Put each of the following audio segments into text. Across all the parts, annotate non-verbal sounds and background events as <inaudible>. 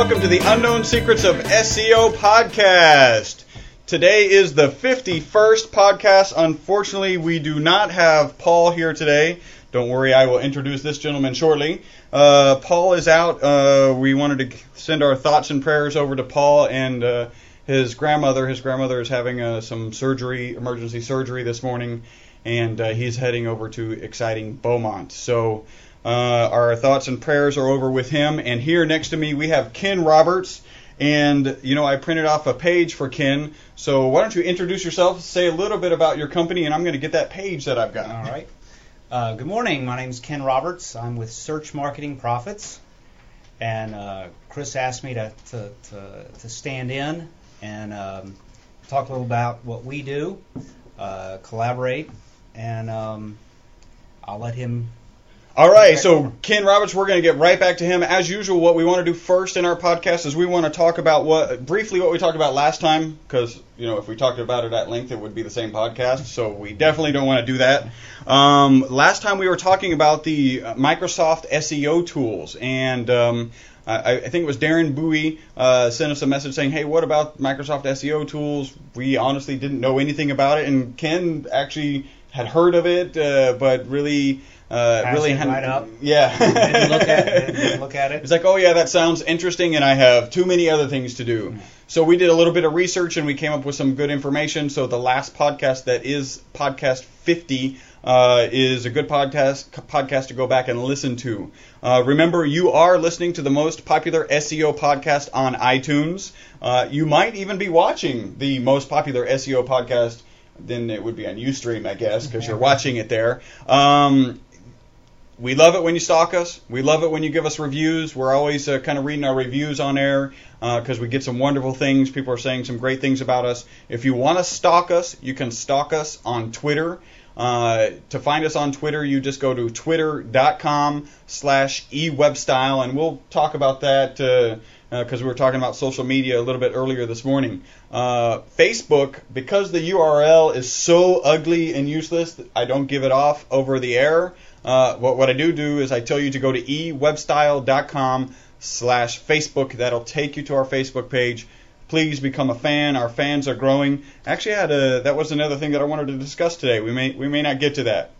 welcome to the Unknown Secrets of SEO podcast. Today is the 51st podcast. Unfortunately, we do not have Paul here today. Don't worry, I will introduce this gentleman shortly. Uh, Paul is out. Uh, we wanted to send our thoughts and prayers over to Paul and uh, his grandmother. His grandmother is having uh, some surgery, emergency surgery this morning, and uh, he's heading over to exciting Beaumont. So uh, our thoughts and prayers are over with him. And here next to me we have Ken Roberts. And you know, I printed off a page for Ken. So why don't you introduce yourself, say a little bit about your company, and I'm going to get that page that I've got. All right. Uh, good morning. My name is Ken Roberts. I'm with Search Marketing Profits, and uh, Chris asked me to to, to, to stand in and um, talk a little about what we do, uh, collaborate, and um, I'll let him. All right, so Ken Roberts, we're going to get right back to him. As usual, what we want to do first in our podcast is we want to talk about what briefly what we talked about last time, because you know if we talked about it at length, it would be the same podcast. So we definitely don't want to do that. Um, last time we were talking about the uh, Microsoft SEO tools, and um, I, I think it was Darren Bowie uh, sent us a message saying, "Hey, what about Microsoft SEO tools?" We honestly didn't know anything about it, and Ken actually had heard of it, uh, but really. Uh, really hadn't- right up. Yeah. <laughs> Didn't look at it. Didn't look at it. <laughs> It's like, oh yeah, that sounds interesting, and I have too many other things to do. So we did a little bit of research, and we came up with some good information. So the last podcast that is podcast 50 uh, is a good podcast podcast to go back and listen to. Uh, remember, you are listening to the most popular SEO podcast on iTunes. Uh, you might even be watching the most popular SEO podcast. Then it would be on UStream, I guess, because you're watching it there. Um, we love it when you stalk us. We love it when you give us reviews. We're always uh, kind of reading our reviews on air because we get some wonderful things. People are saying some great things about us. If you want to stalk us, you can stalk us on Twitter. Uh, to find us on Twitter, you just go to twitter.com slash ewebstyle, and we'll talk about that because we were talking about social media a little bit earlier this morning. Uh, Facebook, because the URL is so ugly and useless, I don't give it off over the air. Uh, what, what I do do is I tell you to go to ewebstyle.com slash Facebook. That'll take you to our Facebook page. Please become a fan. Our fans are growing. Actually, I had a, that was another thing that I wanted to discuss today. We may we may not get to that.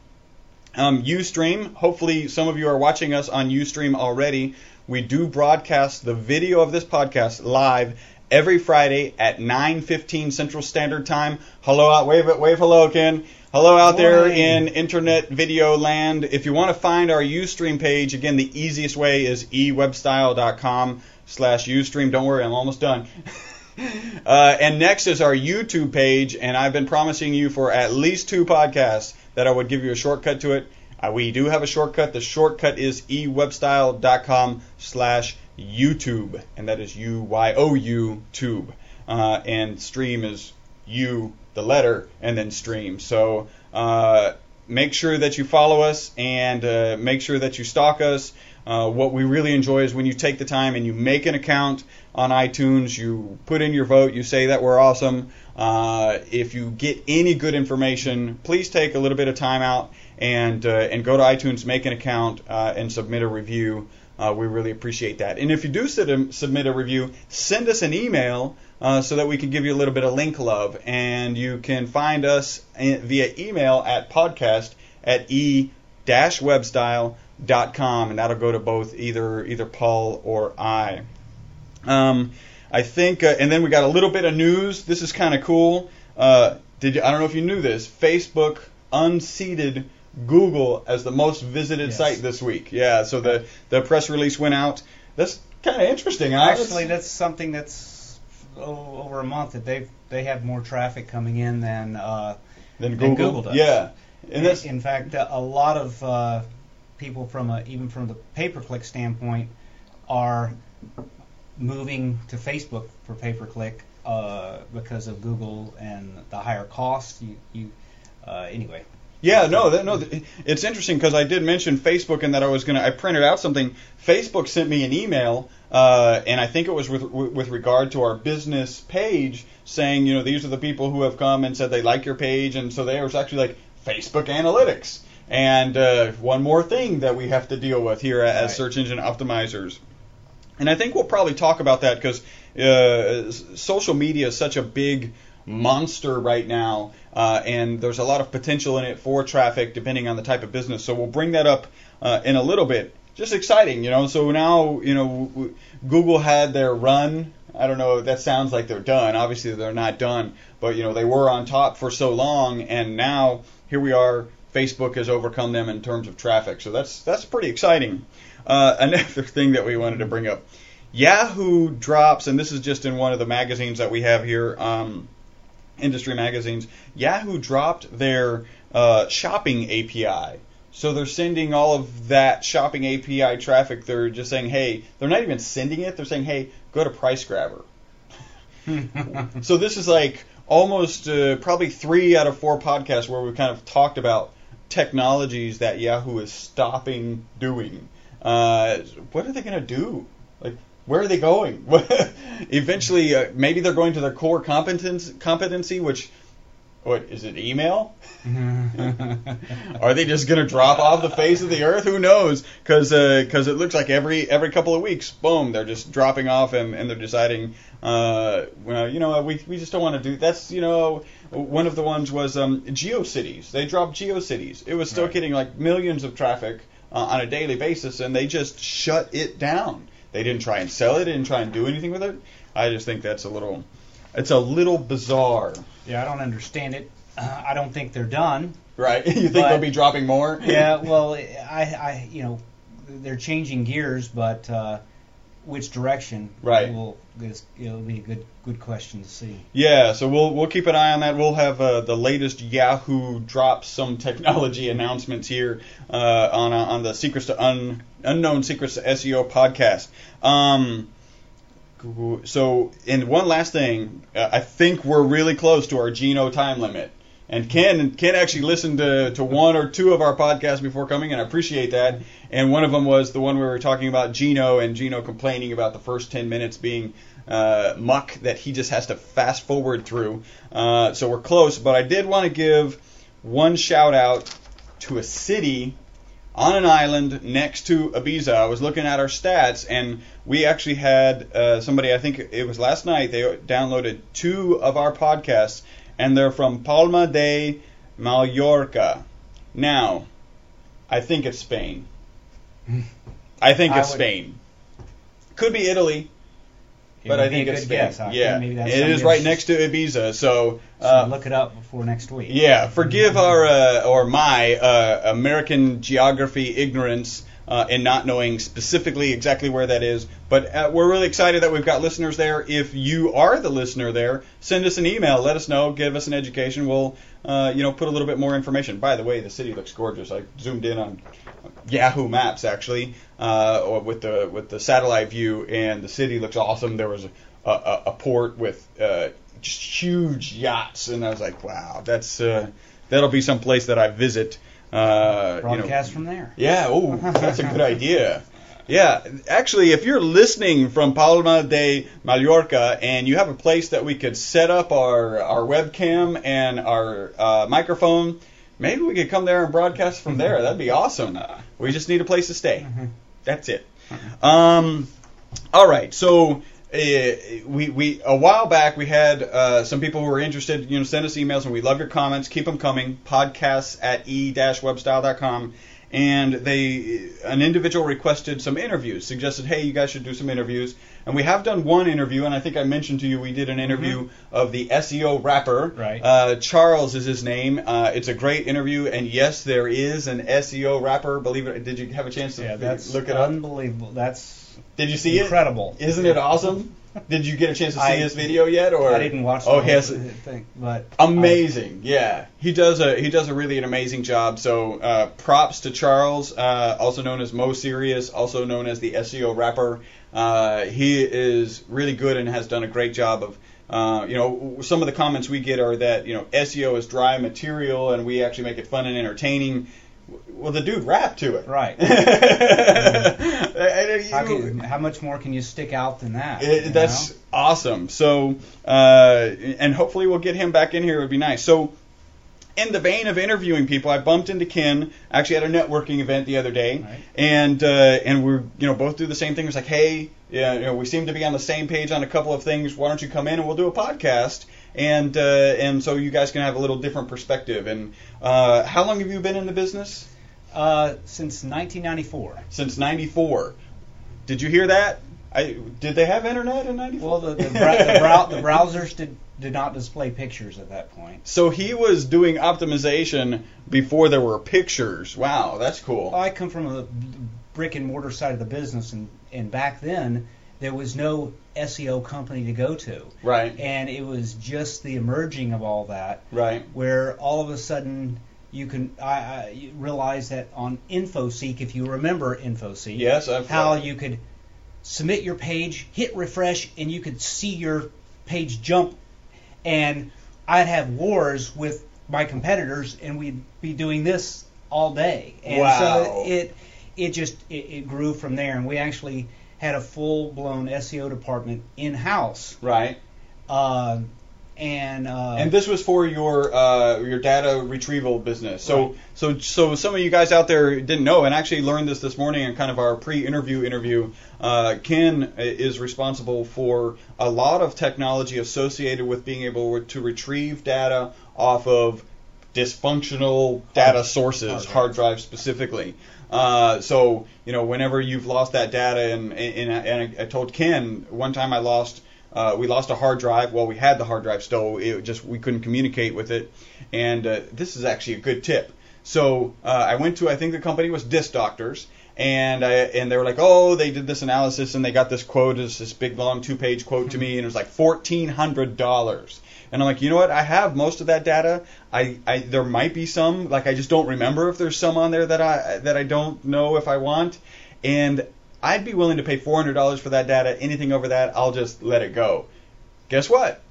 Um, Ustream. Hopefully, some of you are watching us on Ustream already. We do broadcast the video of this podcast live every Friday at 9:15 Central Standard Time. Hello wave it, wave hello, Ken. Hello out there in internet video land. If you want to find our Ustream page, again, the easiest way is ewebstyle.com slash Ustream. Don't worry, I'm almost done. <laughs> Uh, and next is our YouTube page, and I've been promising you for at least two podcasts that I would give you a shortcut to it. Uh, we do have a shortcut. The shortcut is ewebstyle.com slash YouTube, and that is U-Y-O-U tube. Uh, and stream is U, the letter, and then stream. So uh, make sure that you follow us and uh, make sure that you stalk us. Uh, what we really enjoy is when you take the time and you make an account on iTunes, you put in your vote, you say that we're awesome. Uh, if you get any good information, please take a little bit of time out and uh, and go to iTunes, make an account, uh, and submit a review. We really appreciate that. And if you do sit- submit a review, send us an email uh, so that we can give you a little bit of link love. And you can find us via email at podcast at e-webstyle.com, and that'll go to both either either Paul or I. Um, I think, uh, and then we got a little bit of news. This is kind of cool. Uh, did you, I don't know if you knew this. Facebook unseated Google as the most visited Yes. site this week. Yeah, so the the press release went out. That's kind of interesting. Actually, that's something that's over a month that they they have more traffic coming in than uh, than than Google. Google does. Yeah, and that's in fact, a lot of uh, people from a, even from the pay-per-click standpoint are moving to Facebook for pay-per-click uh, because of Google and the higher cost. You, you uh, anyway. Yeah, no, that, no, it's interesting because I did mention Facebook and that I was gonna. I printed out something. Facebook sent me an email, uh, and I think it was with with regard to our business page, saying, you know, these are the people who have come and said they like your page, and so there was actually like Facebook analytics. And uh, one more thing that we have to deal with here as Right. search engine optimizers. And I think we'll probably talk about that because uh, social media is such a big monster right now, uh, and there's a lot of potential in it for traffic depending on the type of business. So we'll bring that up uh, in a little bit. Just exciting, you know. So now, you know, Google had their run. I don't know. That sounds like they're done. Obviously, they're not done. But you know, they were on top for so long, and now here we are. Facebook has overcome them in terms of traffic. So that's that's pretty exciting. Uh, <laughs> another thing that we wanted to bring up. Yahoo drops, and this is just in one of the magazines that we have here, um, industry magazines. Yahoo dropped their uh, shopping API. So they're sending all of that shopping API traffic. They're just saying, hey, they're not even sending it. They're saying, hey, go to Price Grabber. <laughs> So this is like almost uh, probably three out of four podcasts where we've kind of talked about technologies that Yahoo is stopping doing. Uh, what are they going to do? Where are they going? <laughs> Eventually, uh, maybe they're going to their core competence competency, which what is it? Email? <laughs> Are they just going to drop off the face of the earth? Who knows? Because because it looks like every every couple of weeks, boom, they're just dropping off and, and they're deciding, uh, well, you know, we, we just don't want to do. That's you know, one of the ones was um, GeoCities. They dropped GeoCities. It was still Right. getting like millions of traffic uh, on a daily basis, and they just shut it down. They didn't try and sell it. Didn't try and do anything with it. I just think that's a little, it's a little bizarre, yeah, I don't understand it. Uh, I don't think they're done. right? <laughs> you think But- they'll be dropping more? Yeah, <laughs> well, I, I, you know, they're changing gears, but uh, which direction? Right. Will it'll be a good good question to see. Yeah, so we'll we'll keep an eye on that. We'll have uh, the latest Yahoo drops some technology announcements here uh, on uh, on the Secrets to Un, Unknown Secrets to SEO podcast. Um, so, and one last thing, uh, I think we're really close to our Gino time limit. And Ken Ken actually listened to, to one or two of our podcasts before coming, and I appreciate that. And one of them was the one where we were talking about Gino and Gino complaining about the first 10 minutes being uh, muck that he just has to fast forward through. Uh, so we're close, but I did want to give one shout out to a city on an island next to Ibiza. I was looking at our stats, and we actually had uh, somebody, I think it was last night, they downloaded two of our podcasts, and they're from Palma de Mallorca. Now, I think it's Spain. <laughs> I think I it's would- Spain. Could be Italy, It but would I be think a it's good Spain. guess. I yeah, think maybe that's it is something right next to Ibiza. So, So uh, look it up before next week. yeah, forgive our uh, or my uh, American geography ignorance uh, in not knowing specifically exactly where that is. But uh, we're really excited that we've got listeners there. If you are the listener there, send us an email. Let us know. Give us an education. We'll uh, you know put a little bit more information. By the way, the city looks gorgeous. I zoomed in on Yahoo Maps actually, uh, with the with the satellite view, and the city looks awesome. There was a, a, a port with uh, just huge yachts, and I was like, wow, that's uh, that'll be some place that I visit. Uh, you know, Broadcast from there. yeah, oh, <laughs> that's a good idea. Yeah, actually, if you're listening from Palma de Mallorca and you have a place that we could set up our, our webcam and our uh, microphone, maybe we could come there and broadcast from there. That'd be awesome. We just need a place to stay. That's it. Um, all right, so uh, we we a while back we had uh, some people who were interested. You know, send us emails, and we love your comments. Keep them coming. Podcasts at e-webstyle.com. And they, an individual requested some interviews, suggested, hey, you guys should do some interviews. And we have done one interview, and I think I mentioned to you we did an interview of the SEO rapper. Right. Uh, Charles is his name. Uh, it's a great interview, and yes, there is an SEO rapper. Believe it. Did you have a chance to Yeah, that's look it up? unbelievable. That's Did you see it? incredible. Isn't it awesome? Did you get a chance to see I- his video yet? Or I didn't watch the Oh, has thing, but amazing. yeah, he does a he does a really an amazing job. So uh, props to Charles, uh, also known as Mo Serious, also known as the SEO rapper. Uh, he is really good and has done a great job of. Uh, you know, some of the comments we get are that you know SEO is dry material and we actually make it fun and entertaining. Well, the dude rapped to it. Right. <laughs> <laughs> And how, can, how much more can you stick out than that? it, that's know? awesome. So, uh, and hopefully we'll get him back in here. It would be nice. So, in the vein of interviewing people, I bumped into Ken actually at a networking event the other day, Right. and uh, and we're you know both do the same thing. It's like, hey, yeah, you know, we seem to be on the same page on a couple of things. Why don't you come in and we'll do a podcast? And uh, and so you guys can have a little different perspective. And uh, how long have you been in the business? Uh, since 1994. Since '94. Did you hear that? I did they have internet in '94? Well, the the, the, brow- the browsers did did not display pictures at that point. So he was doing optimization before there were pictures. Wow, that's cool. I come from a brick and mortar side of the business, and and back then there was no SEO company to go to, Right, and it was just the emerging of all that, right. where all of a sudden you can I, I realize that on InfoSeek, if you remember InfoSeek, Yes, I've how you could submit your page, hit refresh, and you could see your page jump. And I'd have wars with my competitors, and we'd be doing this all day. And Wow. so it it just it, it grew from there, and we actually had a full blown SEO department in house. Right. Uh, and uh, And this was for your uh, your data retrieval business. So Right. so so some of you guys out there didn't know, and actually learned this this morning in kind of our pre-interview interview. Uh, Ken is responsible for a lot of technology associated with being able to retrieve data off of dysfunctional data sources, hard hard drives specifically. Uh, so you know, whenever you've lost that data, and and, and I, I told Ken one time I lost. Uh, we lost a hard drive. Well, we had the hard drive still. It just we couldn't communicate with it. And uh, this is actually a good tip. So uh, I went to I think the company was Disc Doctors, and I, and they were like, oh, they did this analysis and they got this quote, it's this big long two page quote to me, and it was like fourteen hundred dollars. And I'm like, you know what? I have most of that data. I, I there might be some like I just don't remember if there's some on there that I that I don't know if I want. And I'd be willing to pay $400 for that data. Anything over that, I'll just let it go. Guess what?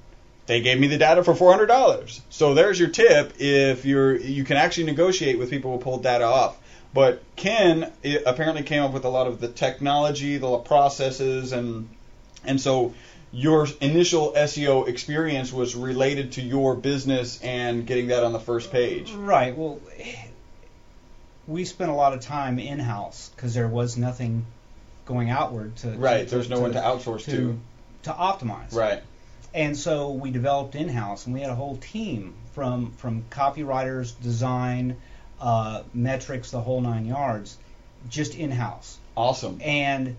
They gave me the data for $400. So there's your tip. If you're, you can actually negotiate with people who pull data off. But Ken eh, apparently came up with a lot of the technology, the processes, and and so your initial SEO experience was related to your business and getting that on the first page. Right. Well, we spent a lot of time in house because there was nothing going outward to. Right. to- There's no one to outsource to. to to optimize. Right. And so we developed in house, and we had a whole team from from copywriters, design, uh, metrics, the whole nine yards, just in house. Awesome. And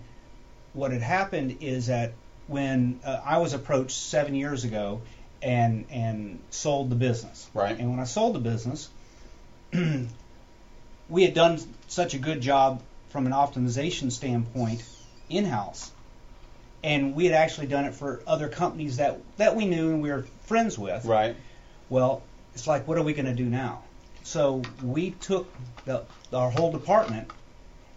what had happened is that when uh, I was approached seven years ago and and sold the business, Right. and when I sold the business, <clears throat> we had done such a good job from an optimization standpoint in house, and we had actually done it for other companies that that we knew and we were friends with. Right. Well, it's like, what are we going to do now? So we took the, our whole department,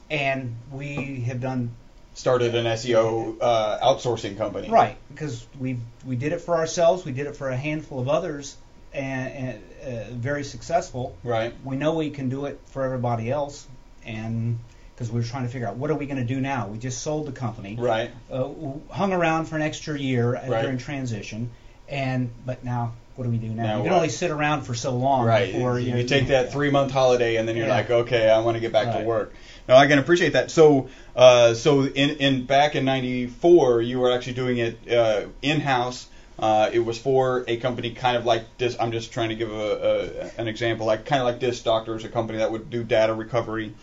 and we have done started an SEO uh, outsourcing company. right because we we did it for ourselves. We did it for a handful of others, and, and uh, very successful. Right. We know we can do it for everybody else, and because we were trying to figure out what are we going to do now. We just sold the company, Right. uh, hung around for an extra year uh, Right. during transition, and but now what do we do now? Now you can what? only sit around for so long Right. before you, you, take that three month holiday and then you're Yeah. like, okay, I want to get back to work. No, I can appreciate that. So, uh, so in, in back in '94, you were actually doing it uh, in house. Uh, it was for a company kind of like this. I'm just trying to give a, a an example, like kind of like this Doctors, a company that would do data recovery.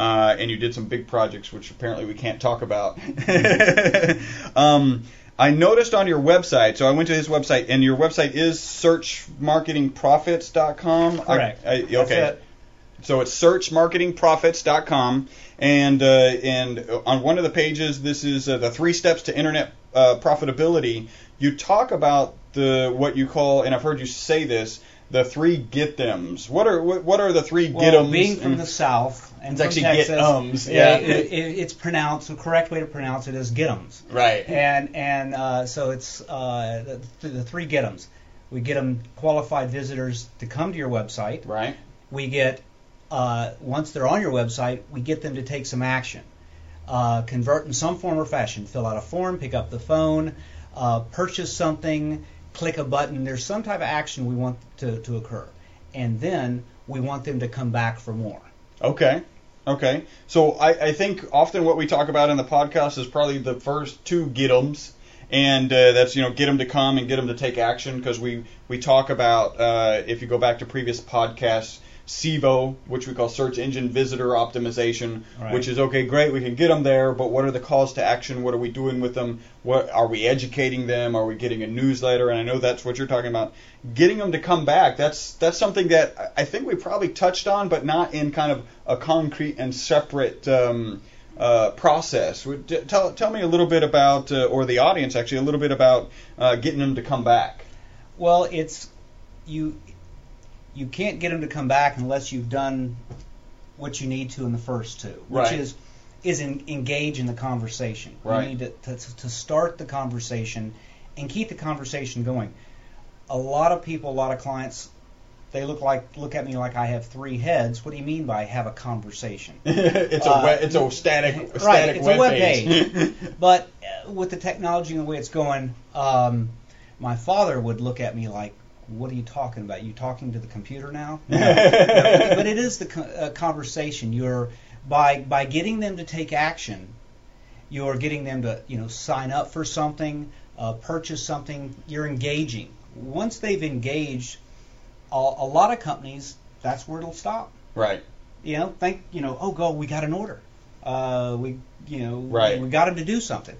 Uh, and you did some big projects, which apparently we can't talk about. <laughs> um, I noticed on your website, so I went to his website, and your website is searchmarketingprofits.com. I- Correct. I, That's okay. it. So it's searchmarketingprofits.com, and uh, and on one of the pages, this is uh, the three steps to internet uh, profitability. You talk about the what you call, and I've heard you say this, the three get thems. What are what, are the three Well, get 'ems? being from the south and It's actually Texas, get-ums, uh, yeah. it, it, it's pronounced. The correct way to pronounce it is get-ums. right. and and uh, so it's uh, the, the three get 'ems. We get them qualified visitors to come to your website. Right. We get uh, once they're on your website, we get them to take some action, uh, convert in some form or fashion, fill out a form, pick up the phone, uh, purchase something, click a button. There's some type of action we want to, to occur, and then we want them to come back for more. Okay. Okay. So I, I think often what we talk about in the podcast is probably the first two get 'ems. And uh, that's you know get them to come and get them to take action because we we talk about uh, if you go back to previous podcasts SEVO, which we call search engine visitor optimization, Right. which is okay, great, we can get them there, but what are the calls to action? What are we doing with them? What are we educating them? Are we getting a newsletter? And I know that's what you're talking about. Getting them to come back. That's that's something that I think we probably touched on, but not in kind of a concrete and separate um, uh, process. Would- Tell tell me a little bit about, uh, or the audience actually, a little bit about uh, getting them to come back. Well, it's you you can't get them to come back unless you've done what you need to in the first two, which Right. is is in, engage in the conversation. Right. You need to, to to start the conversation and keep the conversation going. A lot of people, a lot of clients, they look like look at me like I have three heads. What do you mean by have a conversation? <laughs> it's a Uh, it's a static right, static it's a web page. <laughs> But uh, with the technology and the way it's going, um, my father would look at me like, "What are you talking about? You talking to the computer now?" <laughs> No. No, but it is the co- uh, conversation. You're by by getting them to take action, you're getting them to you know sign up for something, uh, purchase something. You're engaging. Once they've engaged, a, a lot of companies that's where it'll stop right. you know, think, you know, oh, go, we got an order. Uh, we, you know, Right. we got them to do something.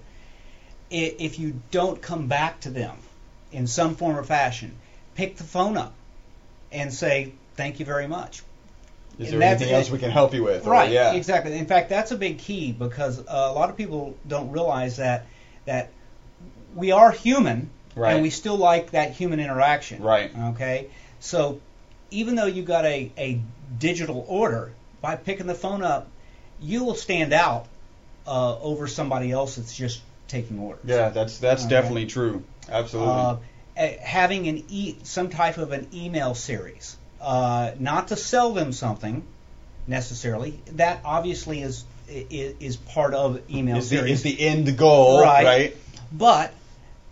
If you don't come back to them in some form or fashion, pick the phone up and say, thank you very much. Is And there anything else we can help you with? Or- Right, yeah. exactly. In fact, that's a big key because uh, a lot of people don't realize that that we are human Right. and we still like that human interaction. Right. Okay. So even though you got a, a digital order, by picking the phone up, you will stand out uh, over somebody else that's just taking orders. Yeah, that's that's Okay. definitely true. Absolutely. Uh, having an e- some type of an email series, uh, not to sell them something necessarily. That obviously is is, is part of email is the series, is the end goal, Right. right? but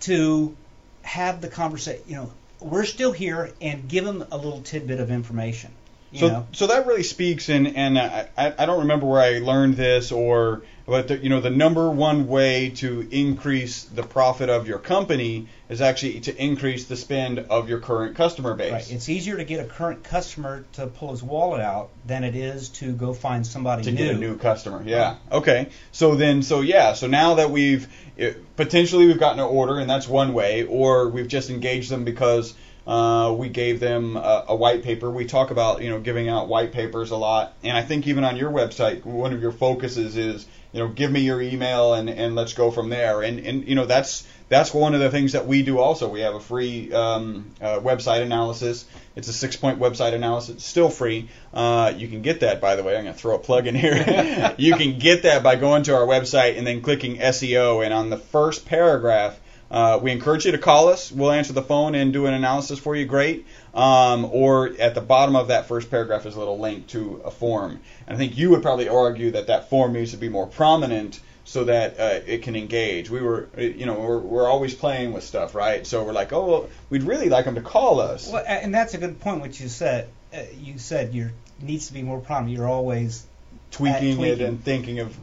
to have the conversation. You know, we're still here, and give them a little tidbit of information. You So, know, so that really speaks, and and I, I I don't remember where I learned this, or but the, you know the number one way to increase the profit of your company is actually to increase the spend of your current customer base. right? It's easier to get a current customer to pull his wallet out than it is to go find somebody to new. get a new customer. Yeah. Okay. So then, so yeah. So now that we've it, potentially we've gotten an order, and that's one way, or we've just engaged them because uh, we gave them a, a white paper. We talk about you know giving out white papers a lot, and I think even on your website, one of your focuses is you know give me your email and and let's go from there. And and you know that's that's one of the things that we do also. We have a free um, uh, website analysis. It's a six point website analysis. It's still free. Uh, you can get that, by the way. I'm going to throw a plug in here. <laughs> you can get that by going to our website and then clicking SEO. And on the first paragraph, uh, we encourage you to call us. We'll answer the phone and do an analysis for you. Great. Um, or at the bottom of that first paragraph is a little link to a form. And I think you would probably argue that that form needs to be more prominent so that uh, it can engage. We were, uh, you know, we're, we're always playing with stuff, right? So we're like, oh, well, we'd really like them to call us. Well, and that's a good point. What you said. Uh, you said you needs to be more prominent. You're always. tweaking, tweaking. it and thinking of,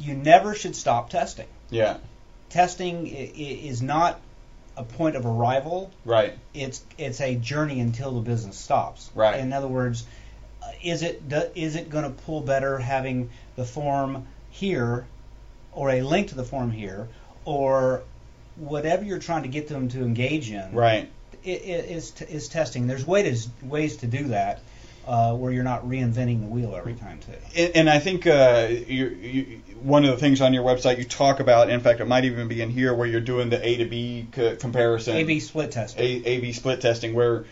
You never should stop testing. yeah, Testing is not a point of arrival. right, It's it's a journey until the business stops. Right. In other words, uh, is it is it going to pull better having the form here, or a link to the form here, or whatever you're trying to get them to engage in? right. i- i- is is testing. There's ways ways to do that uh, where you're not reinventing the wheel every time too. And, and I think uh, you, you, one of the things on your website you talk about, in fact, it might even be in here where you're doing the A to B co- comparison. A/B split testing. A, A/B split testing, where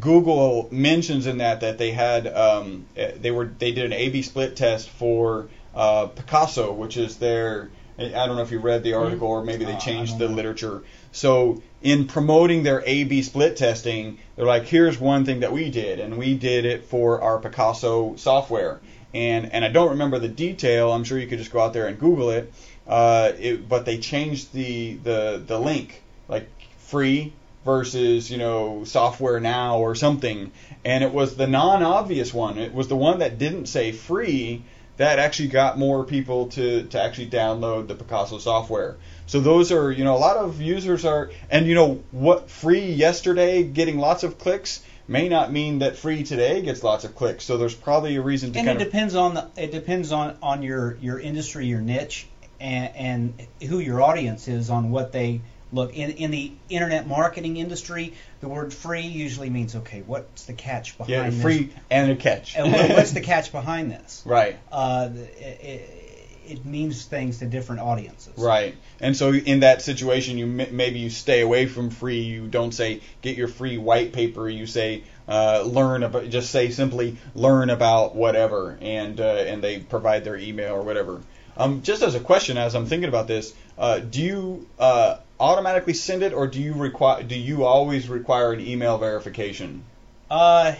Google mentions in that that they had um, they were they did an A/B split test for uh, Picasa, which is their I don't know if you read the article or maybe they Uh, changed the literature. So in promoting their A/B split testing, they're like, here's one thing that we did, and we did it for our Picasa software. And and I don't remember the detail. I'm sure you could just go out there and Google it. Uh, it but they changed the the the link like free versus you know software now or something and it was the non-obvious one it was the one that didn't say free that actually got more people to to actually download the Picasa software so those are you know a lot of users are and you know what free yesterday getting lots of clicks may not mean that free today gets lots of clicks. So there's probably a reason to and it of depends on the it depends on on your your industry your niche and, and who your audience is on what they look in in the internet marketing industry the word free usually means okay what's the catch behind yeah this? free and a catch. And what- what's the <laughs> catch behind this? Right. Uh, it, it means things to different audiences Right. And so in that situation, you maybe you stay away from free. You don't say get your free white paper. You say uh, learn about. Just say simply learn about whatever, and uh, and they provide their email or whatever. Um, just as a question, as I'm thinking about this, uh, do you uh, automatically send it, or do you require? Do you always require an email verification? uh,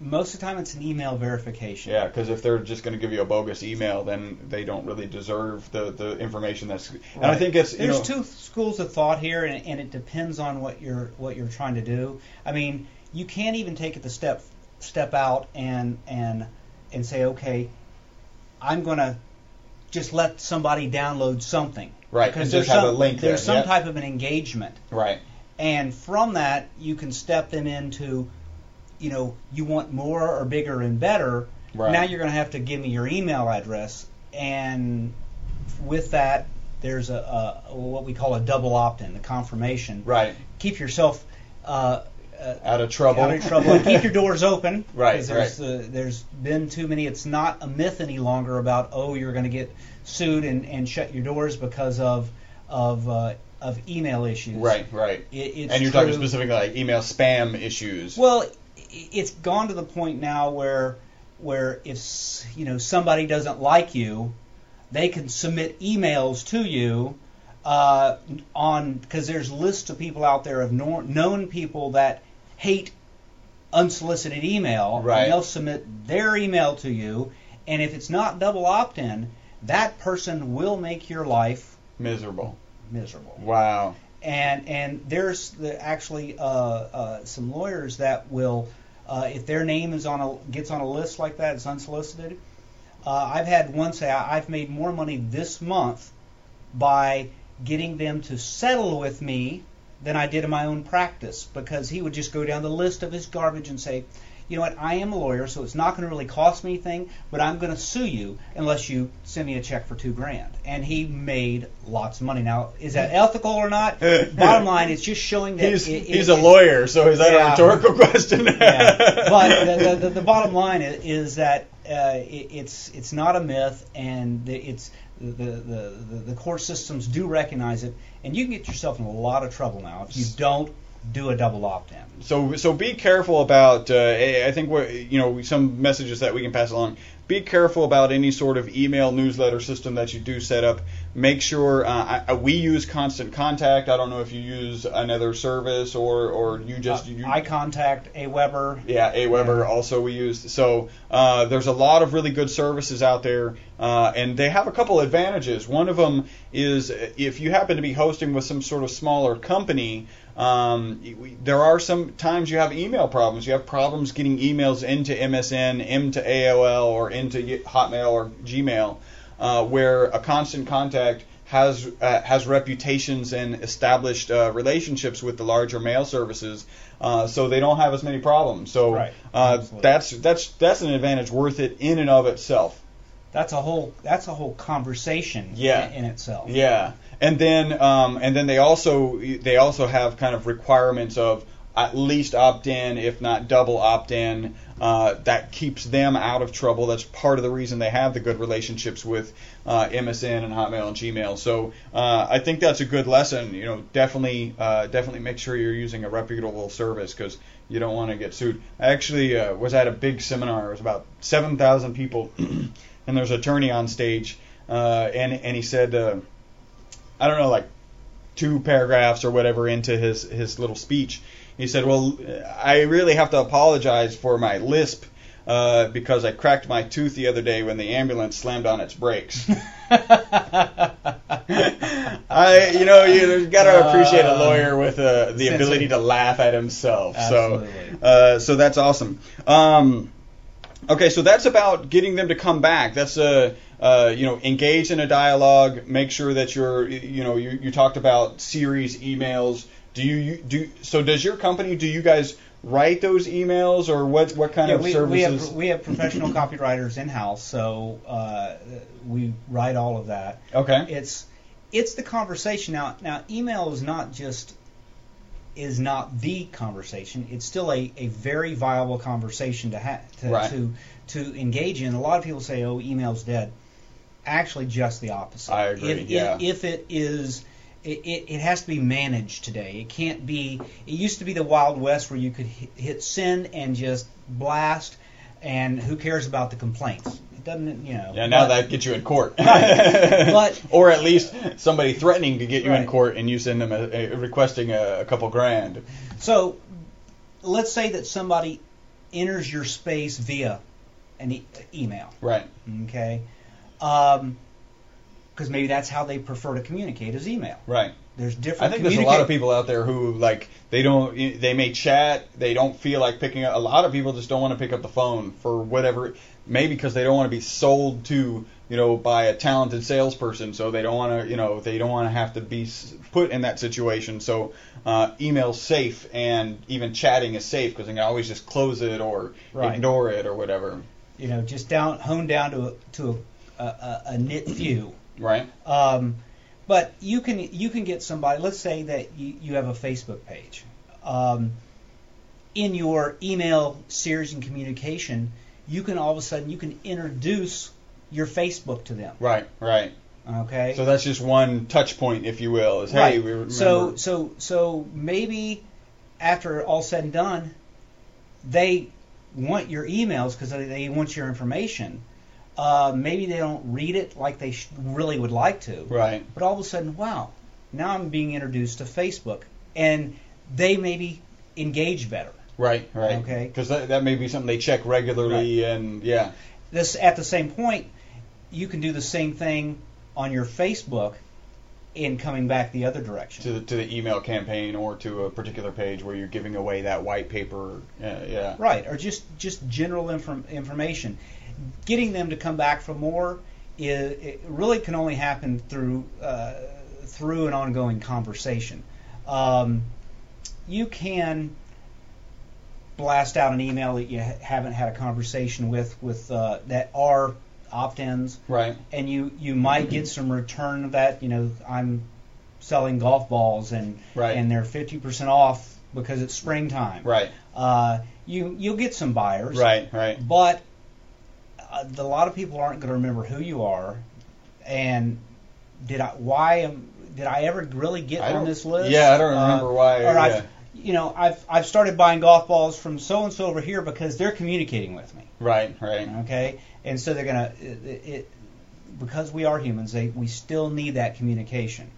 most of the time it's an email verification Yeah, because if they're just going to give you a bogus email, then they don't really deserve the, the information that's. And I think it's there's know, two schools of thought here, and, and it depends on what you're what you're trying to do. I mean, you can't even take it the step step out and and and say, okay, I'm going to just let somebody download something. Right, Because there's some, a link There's there, some yep. type of an engagement, right. and from that you can step them into, you know, you want more or bigger and better. Right. Now you're going to have to give me your email address, and with that, there's a, a what we call a double opt-in, the confirmation. Right. Keep yourself uh, uh, Out of trouble. out of trouble, and keep your doors open. <laughs> Right, There's, uh, there's been too many. It's not a myth any longer about oh you're going to get sued and, and shut your doors because of of uh, of email issues. Right, right. It, it's and you're true. talking specifically like email spam issues. Well, it's gone to the point now where where if you know somebody doesn't like you, they can submit emails to you uh, on because there's lists of people out there of nor- known people that hate unsolicited email. Right. And they'll submit their email to you, and if it's not double opt-in, that person will make your life Miserable. miserable Wow. and and there's the, actually uh, uh, some lawyers that will, uh, if their name is on a gets on a list like that, it's unsolicited. Uh, I've had one say "I- I've made more money this month by getting them to settle with me than I did in my own practice because he would just go down the list of his garbage and say, you know what, I am a lawyer, so it's not going to really cost me anything, but I'm going to sue you unless you send me a check for two grand. And he made lots of money. Now, is that <laughs> ethical or not? Bottom line, it's just showing that He's, it- he's it- a lawyer, so is that Yeah. a rhetorical <laughs> question? yeah. But the, the, the bottom line is, is that uh, it, it's it's not a myth, and it's the, the, the, the court systems do recognize it, and you can get yourself in a lot of trouble now if you don't do a double opt-in. So so be careful about. Uh, I think what you know some messages that we can pass along. Be careful about any sort of email newsletter system that you do set up. Make sure uh, I, we use Constant Contact. I don't know if you use another service or or you just you, I contact AWeber. Yeah, Aweber also we use So uh, there's a lot of really good services out there, uh, and they have a couple advantages. One of them is if you happen to be hosting with some sort of smaller company, um, there are some times you have email problems. You have problems getting emails into MSN, into AOL, or into Hotmail or Gmail, uh, where a constant contact has uh, has reputations and established uh, relationships with the larger mail services, uh, so they don't have as many problems. So Right. uh, that's that's that's an advantage worth it in and of itself. That's a whole that's a whole conversation Yeah. in, in itself. Yeah, and then um, and then they also they also have kind of requirements of at least opt in, if not double opt in. Uh, that keeps them out of trouble. That's part of the reason they have the good relationships with uh, MSN and Hotmail and Gmail. So uh, I think that's a good lesson. You know, definitely uh, definitely make sure you're using a reputable service because you don't want to get sued. I actually uh, was at a big seminar. It was about 7,000 people, <clears throat> and there's an attorney on stage, uh, and and he said. I don't know, like two paragraphs or whatever into his his little speech. He said, "Well, I really have to apologize for my lisp. uh, because I cracked my tooth the other day when the ambulance slammed on its brakes. <laughs> I, you know, you got to appreciate a lawyer with uh, the ability to laugh at himself. Absolutely. So, uh, so that's awesome. Um, okay, so that's about getting them to come back. That's uh, uh, you know, engage in a dialogue. Make sure that you're, you know, you, you talked about series emails. Do you, you do? So does your company? Do you guys write those emails, or what? What kind Yeah, of we, services? we have we have professional <clears throat> copywriters in house, so uh, we write all of that. okay. It's it's the conversation now. Now, email is not just is not the conversation. It's still a, a very viable conversation to ha- to, Right. to to engage in. A lot of people say, "Oh, email's dead." Actually, just the opposite. I agree, If, yeah. if, if it is. It, it, it has to be managed today. It can't be. It used to be the Wild West where you could hit, hit send and just blast, and who cares about the complaints? It doesn't, you know. Yeah, now but- that gets you in court. Right. <laughs> But- or at least somebody threatening to get you in court, and you send them a, a requesting a, a couple grand. So, let's say that somebody enters your space via an e- email, Right. okay? Because maybe that's how they prefer to communicate is email. Right. There's different. I think there's a lot of people out there who like they don't they may chat, they don't feel like picking up. A lot of people just don't want to pick up the phone for whatever. Maybe because they don't want to be sold to you know by a talented salesperson, so they don't want to you know they don't want to have to be put in that situation. So uh, email's safe, and even chatting is safe because they can always just close it or Right. ignore it or whatever. You know, just down hone down to a, to a, a, a knit few. <clears throat> Right. Um, but you can you can get somebody. Let's say that you, you have a Facebook page. Um, in your email series and communication, you can all of a sudden you can introduce your Facebook to them. Right. Right. Okay. So that's just one touch point, if you will. Is hey, we remember. So so so maybe after all said and done, they want your emails because they, they want your information. Uh, maybe they don't read it like they sh- really would like to. right. But all of a sudden, wow, now I'm being introduced to Facebook, and they maybe engage better. Right, right. Okay. Because that, that may be something they check regularly, and yeah, This at the same point, you can do the same thing on your Facebook, in coming back the other direction. to the, to the email campaign or to a particular page where you're giving away that white paper. Yeah, yeah. Right, or just just general inform, information. Getting them to come back for more is it really can only happen through uh, through an ongoing conversation. Um, you can blast out an email that you ha- haven't had a conversation with with uh, that are opt-ins, Right. and you you might get some return of that. You know, I'm selling golf balls and Right. and they're 50% off because it's springtime Right. uh, you you'll get some buyers, Right. Right. But uh, the, a lot of people aren't going to remember who you are, and did I why am did I ever really get I on this list? yeah, I don't remember why, Or yeah. You know I've I've started buying golf balls from so and so over here because they're communicating with me. Right. Right. Okay, and so they're gonna it, it because we are humans. They we still need that communication.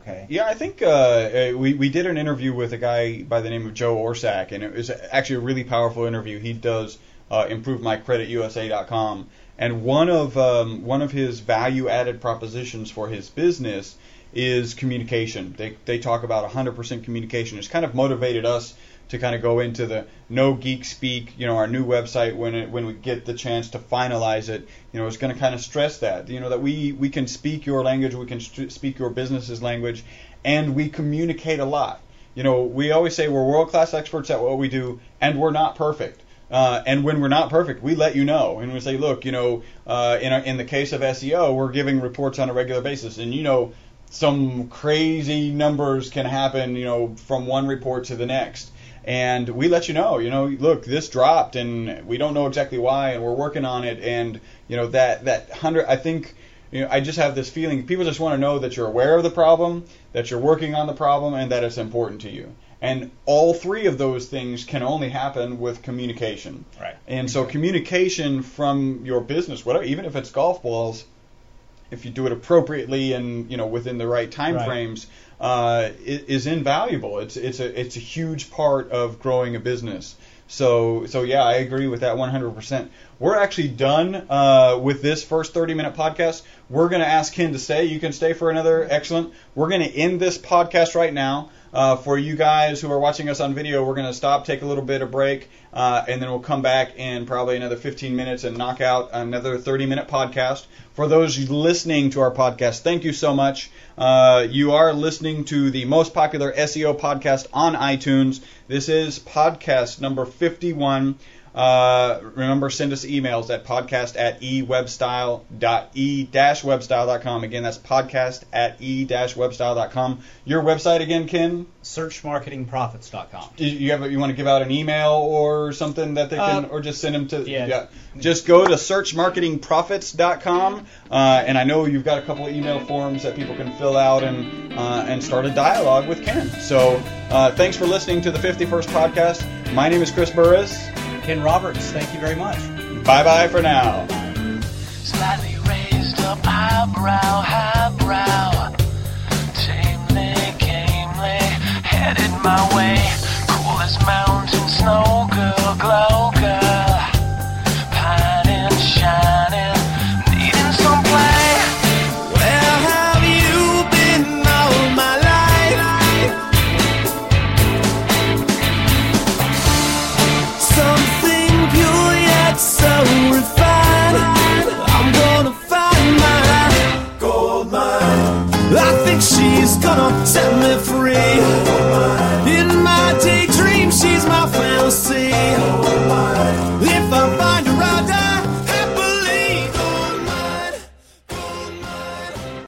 Okay. Yeah, I think uh, uh, we we did an interview with a guy by the name of Joe Orsack, and it was actually a really powerful interview. He does uh, ImproveMyCreditUSA.com, and one of um, one of his value added propositions for his business is communication. They they talk about 100% communication. It's kind of motivated us to kind of go into the no geek speak, you know, our new website when it, when we get the chance to finalize it, you know, it's going to kind of stress that, you know, that we we can speak your language, we can st- speak your business's language, and we communicate a lot. You know, we always say we're world class experts at what we do, and we're not perfect. Uh, and when we're not perfect, we let you know, and we say, look, you know, uh, in a, in the case of SEO, we're giving reports on a regular basis, and you know, some crazy numbers can happen, you know, from one report to the next and we let you know, you know, look, this dropped, and we don't know exactly why, and we're working on it, and you know that that hundred, I think, you know, I just have this feeling people just want to know that you're aware of the problem, that you're working on the problem, and that it's important to you. And all three of those things can only happen with communication. Right. And so communication from your business, whatever, even if it's golf balls, if you do it appropriately and you know within the right time Right. frames, uh, is invaluable. It's it's a it's a huge part of growing a business. So so yeah, I agree with that 100%. We're actually done uh, with this first 30 minute podcast. We're going to ask Ken to stay. You can stay for another. Excellent. We're going to end this podcast right now. Uh, for you guys who are watching us on video, we're going to stop, take a little bit of break, uh, and then we'll come back in probably another 15 minutes and knock out another 30 minute podcast. For those listening to our podcast, thank you so much. Uh, you are listening to the most popular SEO podcast on iTunes. This is podcast number 51. Uh, remember, send us emails at podcast at e-webstyle.e-webstyle.com. Again, that's podcast at e-webstyle.com. Your website again, Ken? Searchmarketingprofits.com. Do you have you want to give out an email or something that they can, Uh, or just send them to? yeah. Just go to searchmarketingprofits.com, uh, and I know you've got a couple of email forms that people can fill out and uh, and start a dialogue with Ken. So uh, thanks for listening to the 51st podcast. My name is Chris Burres. Ken Roberts, thank you very much. Bye bye for now. Slightly raised up highbrow, highbrow. Tamely, gamely, headed my way.